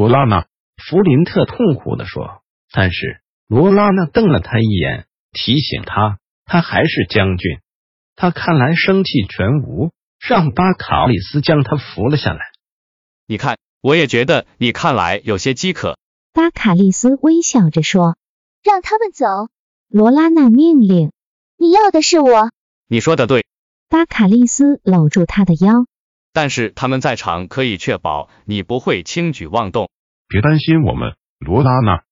罗拉娜，弗林特痛苦的说。但是罗拉娜瞪了他一眼，提醒他，他还是将军。他看来生气全无，让巴卡里斯将他扶了下来。你看，我也觉得你看来有些饥渴。巴卡利斯微笑着说：“让他们走。”罗拉娜命令：“你要的是我。”你说的对。巴卡利斯搂住他的腰。但是他们在场，可以确保你不会轻举妄动。别担心我们，罗拉娜。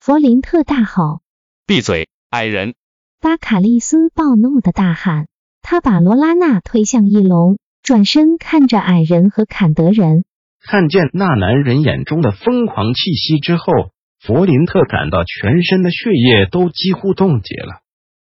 弗林特大吼：“闭嘴，矮人！”巴卡利斯暴怒的大喊。他把罗拉娜推向翼龙，转身看着矮人和坎德人。看见那男人眼中的疯狂气息之后，弗林特感到全身的血液都几乎冻结了。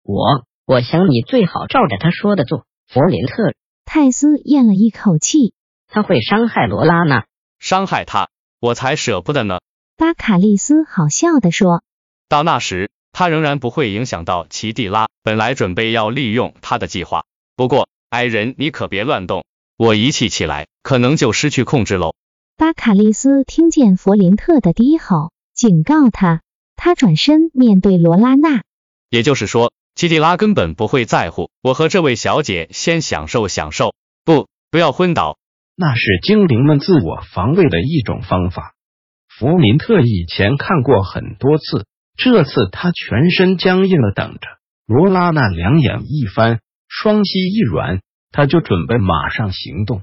我，我想你最好照着他说的做，弗林特。泰斯咽了一口气，他会伤害罗拉呢，伤害他，我才舍不得呢。巴卡利斯好笑的说：“到那时，他仍然不会影响到奇蒂拉。本来准备要利用他的计划，不过矮人，你可别乱动，我一气起来，可能就失去控制喽。”巴卡利斯听见弗林特的低吼，警告他。他转身面对罗拉娜，也就是说。基蒂拉根本不会在乎，我和这位小姐先享受享受，不，不要昏倒，那是精灵们自我防卫的一种方法。弗林特以前看过很多次，这次他全身僵硬的等着。罗拉娜两眼一翻，双膝一软，他就准备马上行动。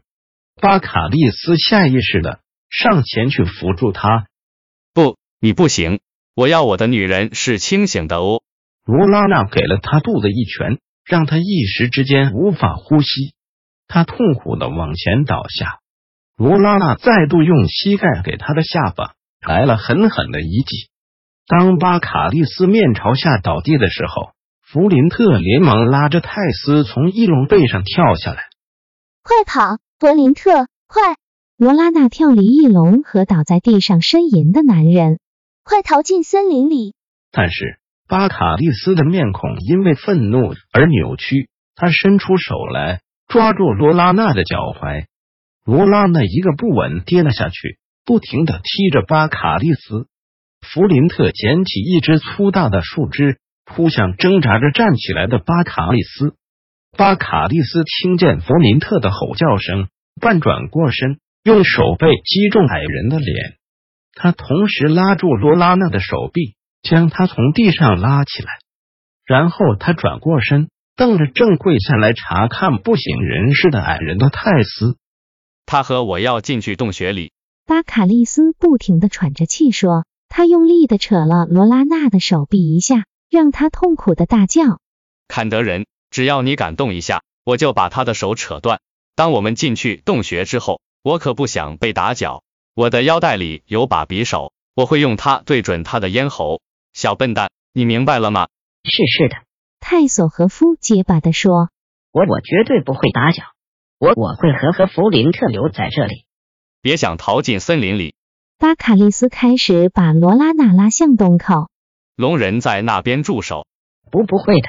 巴卡利斯下意识的上前去扶住他，不，你不行，我要我的女人是清醒的哦。罗拉娜给了他肚子一拳，让他一时之间无法呼吸。他痛苦的往前倒下。罗拉娜再度用膝盖给他的下巴来了狠狠的一击。当巴卡利斯面朝下倒地的时候，弗林特连忙拉着泰斯从翼龙背上跳下来。快跑，弗林特！快！罗拉娜跳离翼龙和倒在地上呻吟的男人，快逃进森林里！但是。巴卡利斯的面孔因为愤怒而扭曲，他伸出手来抓住罗拉娜的脚踝，罗拉娜一个不稳跌了下去，不停的踢着巴卡利斯。弗林特捡起一只粗大的树枝，扑向挣扎着站起来的巴卡利斯。巴卡利斯听见弗林特的吼叫声，半转过身，用手背击中矮人的脸，他同时拉住罗拉娜的手臂。将他从地上拉起来，然后他转过身，瞪着正跪下来查看不省人事的矮人的泰斯。他和我要进去洞穴里。巴卡利斯不停的喘着气说，他用力的扯了罗拉娜的手臂一下，让他痛苦的大叫。坎德人，只要你敢动一下，我就把他的手扯断。当我们进去洞穴之后，我可不想被打搅。我的腰带里有把匕首，我会用它对准他的咽喉。小笨蛋，你明白了吗？是是的，泰索和夫结巴的说：“我我绝对不会打搅，我我会和和弗林特留在这里，别想逃进森林里。”巴卡利斯开始把罗拉娜拉向洞口，龙人在那边驻守。不不会的，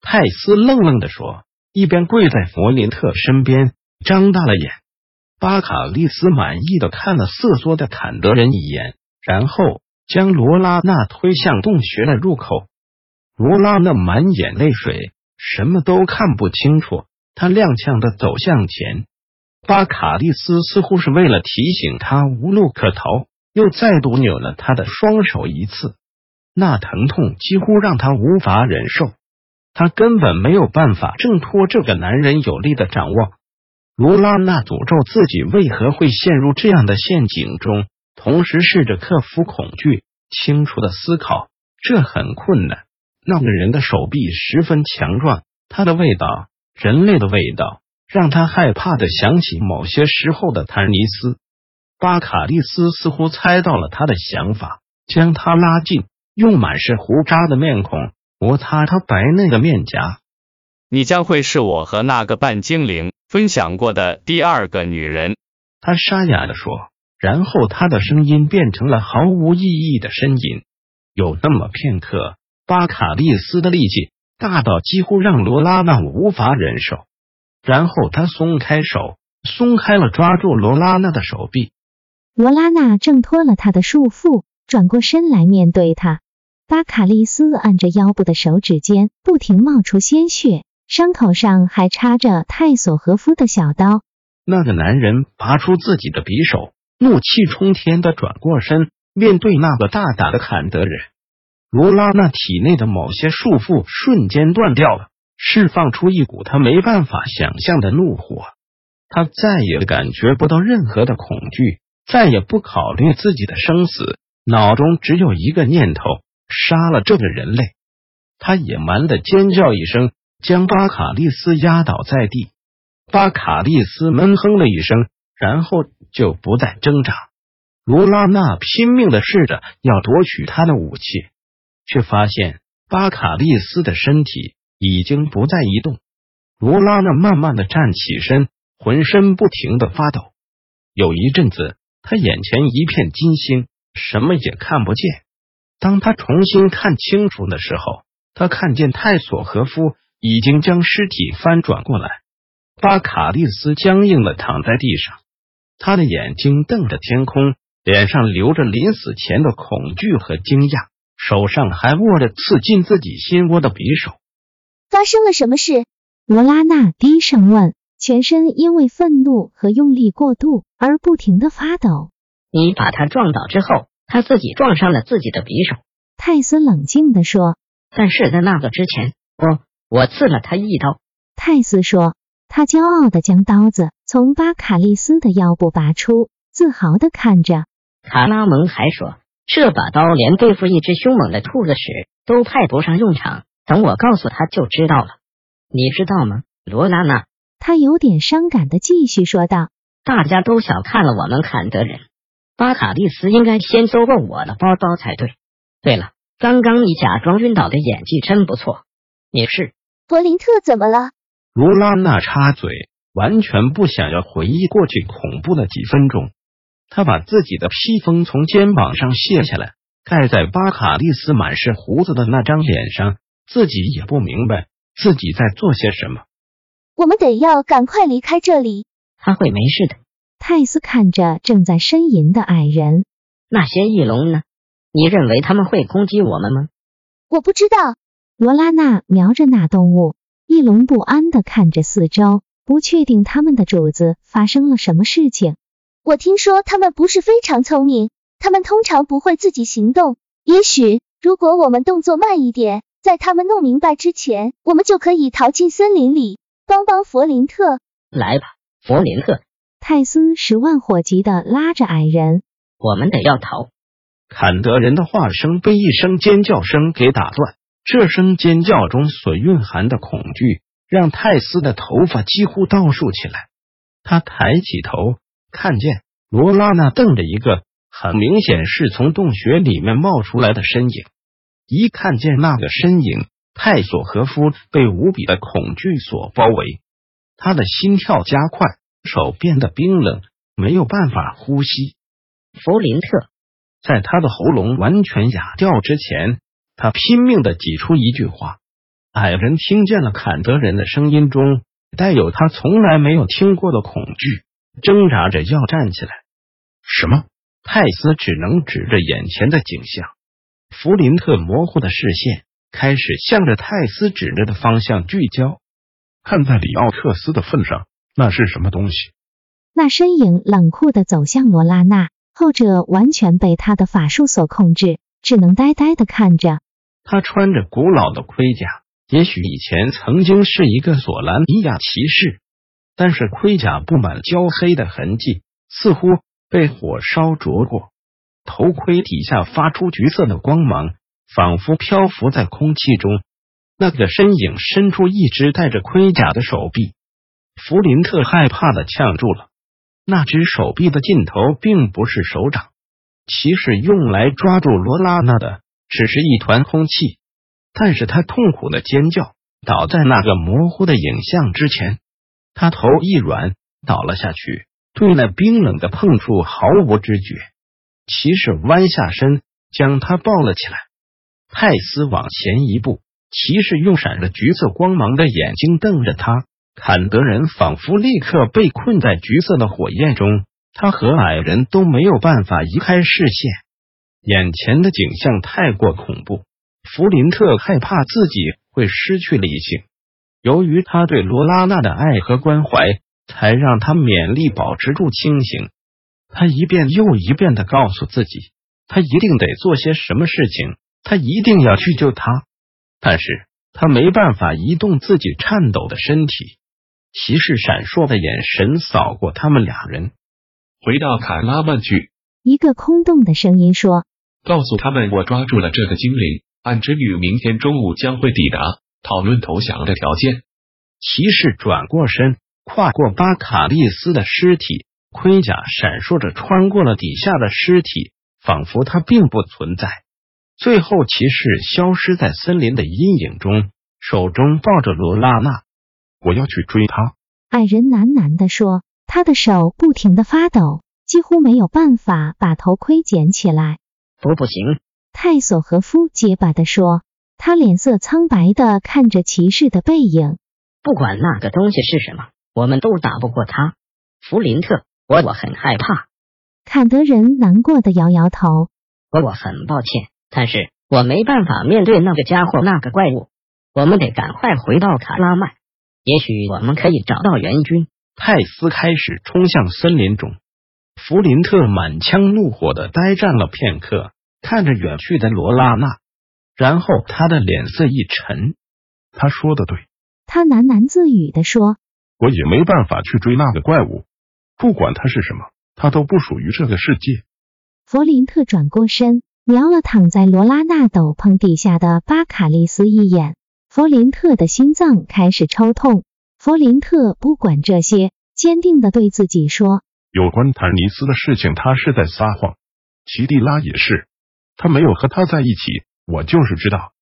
泰斯愣愣的说，一边跪在弗林特身边，张大了眼。巴卡利斯满意的看了瑟缩的坎德人一眼，然后。将罗拉娜推向洞穴的入口，罗拉娜满眼泪水，什么都看不清楚。她踉跄的走向前，巴卡利斯似乎是为了提醒他无路可逃，又再度扭了他的双手一次。那疼痛几乎让他无法忍受，他根本没有办法挣脱这个男人有力的掌握。罗拉娜诅咒自己为何会陷入这样的陷阱中。同时试着克服恐惧，清楚的思考，这很困难。那个人的手臂十分强壮，他的味道，人类的味道，让他害怕的想起某些时候的坦尼斯。巴卡利斯似乎猜到了他的想法，将他拉近，用满是胡渣的面孔摩擦他白嫩的面颊。你将会是我和那个半精灵分享过的第二个女人，他沙哑的说。然后他的声音变成了毫无意义的呻吟。有那么片刻，巴卡利斯的力气大到几乎让罗拉娜无法忍受。然后他松开手，松开了抓住罗拉娜的手臂。罗拉娜挣脱了他的束缚，转过身来面对他。巴卡利斯按着腰部的手指间不停冒出鲜血，伤口上还插着泰索和夫的小刀。那个男人拔出自己的匕首。怒气冲天的转过身，面对那个大胆的坎德人，罗拉那体内的某些束缚瞬间断掉了，释放出一股他没办法想象的怒火。他再也感觉不到任何的恐惧，再也不考虑自己的生死，脑中只有一个念头：杀了这个人类。他野蛮的尖叫一声，将巴卡利斯压倒在地。巴卡利斯闷哼了一声。然后就不再挣扎。卢拉娜拼命的试着要夺取他的武器，却发现巴卡利斯的身体已经不再移动。卢拉娜慢慢的站起身，浑身不停的发抖。有一阵子，他眼前一片金星，什么也看不见。当他重新看清楚的时候，他看见泰索和夫已经将尸体翻转过来，巴卡利斯僵硬的躺在地上。他的眼睛瞪着天空，脸上流着临死前的恐惧和惊讶，手上还握着刺进自己心窝的匕首。发生了什么事？罗拉娜低声问，全身因为愤怒和用力过度而不停的发抖。你把他撞倒之后，他自己撞上了自己的匕首。泰斯冷静的说。但是在那个之前，我我刺了他一刀。泰斯说。他骄傲的将刀子从巴卡利斯的腰部拔出，自豪的看着。卡拉蒙还说，这把刀连对付一只凶猛的兔子时都派不上用场。等我告诉他就知道了。你知道吗，罗拉娜？他有点伤感的继续说道。大家都小看了我们坎德人。巴卡利斯应该先搜过我的包包才对。对了，刚刚你假装晕倒的演技真不错。你是柏林特？怎么了？罗拉娜插嘴，完全不想要回忆过去恐怖的几分钟。他把自己的披风从肩膀上卸下来，盖在巴卡利斯满是胡子的那张脸上，自己也不明白自己在做些什么。我们得要赶快离开这里。他会没事的。泰斯看着正在呻吟的矮人。那些翼龙呢？你认为他们会攻击我们吗？我不知道。罗拉娜瞄着那动物。翼龙不安的看着四周，不确定他们的主子发生了什么事情。我听说他们不是非常聪明，他们通常不会自己行动。也许如果我们动作慢一点，在他们弄明白之前，我们就可以逃进森林里，帮帮弗林特。来吧，弗林特。泰斯十万火急的拉着矮人。我们得要逃。坎德人的话声被一声尖叫声给打断。这声尖叫中所蕴含的恐惧，让泰斯的头发几乎倒竖起来。他抬起头，看见罗拉娜瞪着一个很明显是从洞穴里面冒出来的身影。一看见那个身影，泰索和夫被无比的恐惧所包围，他的心跳加快，手变得冰冷，没有办法呼吸。弗林特在他的喉咙完全哑掉之前。他拼命的挤出一句话，矮人听见了坎德人的声音中带有他从来没有听过的恐惧，挣扎着要站起来。什么？泰斯只能指着眼前的景象。弗林特模糊的视线开始向着泰斯指着的方向聚焦。看在里奥特斯的份上，那是什么东西？那身影冷酷的走向罗拉娜，后者完全被他的法术所控制，只能呆呆的看着。他穿着古老的盔甲，也许以前曾经是一个索兰尼亚骑士，但是盔甲布满焦黑的痕迹，似乎被火烧灼过。头盔底下发出橘色的光芒，仿佛漂浮在空气中。那个身影伸出一只带着盔甲的手臂。弗林特害怕的呛住了。那只手臂的尽头并不是手掌，骑士用来抓住罗拉娜的只是一团空气。但是他痛苦的尖叫倒在那个模糊的影像之前，他头一软倒了下去，对那冰冷的碰触毫无知觉。骑士弯下身将他抱了起来。泰斯往前一步，骑士用闪着橘色光芒的眼睛瞪着他。坎德人仿佛立刻被困在橘色的火焰中，他和矮人都没有办法移开视线。眼前的景象太过恐怖，弗林特害怕自己会失去理性。由于他对罗拉娜的爱和关怀，才让他勉力保持住清醒。他一遍又一遍的告诉自己，他一定得做些什么事情，他一定要去救他。但是他没办法移动自己颤抖的身体。骑士闪烁的眼神扫过他们俩人，回到卡拉曼去。一个空洞的声音说：“告诉他们，我抓住了这个精灵，暗之女明天中午将会抵达，讨论投降的条件。”骑士转过身，跨过巴卡利斯的尸体，盔甲闪烁着穿过了底下的尸体，仿佛他并不存在。最后，骑士消失在森林的阴影中，手中抱着罗拉娜。我要去追他。矮人喃喃的说，他的手不停的发抖，几乎没有办法把头盔捡起来。不，不行。泰索和夫结巴的说，他脸色苍白的看着骑士的背影。不管那个东西是什么，我们都打不过他。弗林特，我我很害怕。坎德人难过的摇摇头。我我很抱歉，但是我没办法面对那个家伙，那个怪物。我们得赶快回到卡拉曼。也许我们可以找到援军。泰斯开始冲向森林中，弗林特满腔怒火的呆站了片刻，看着远去的罗拉娜，然后他的脸色一沉。他说的对，他喃喃自语的说：“我也没办法去追那个怪物，不管它是什么，它都不属于这个世界。”弗林特转过身，瞄了躺在罗拉娜斗篷底下的巴卡利斯一眼。弗林特的心脏开始抽痛。弗林特不管这些，坚定的对自己说：“有关坦尼斯的事情，他是在撒谎。奇蒂拉也是，他没有和他在一起。我就是知道。”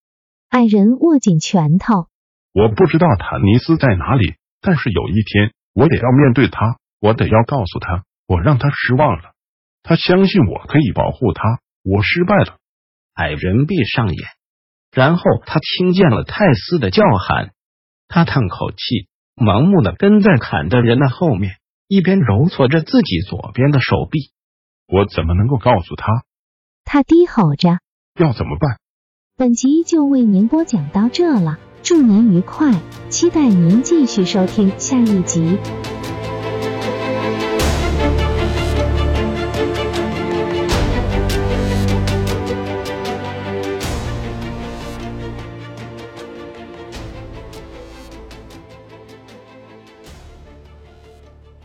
矮人握紧拳头。我不知道坦尼斯在哪里，但是有一天我得要面对他，我得要告诉他，我让他失望了。他相信我可以保护他，我失败了。矮人闭上眼。然后他听见了泰斯的叫喊，他叹口气，盲目的跟在砍的人的后面，一边揉搓着自己左边的手臂。我怎么能够告诉他？他低吼着。要怎么办？本集就为您播讲到这了，祝您愉快，期待您继续收听下一集。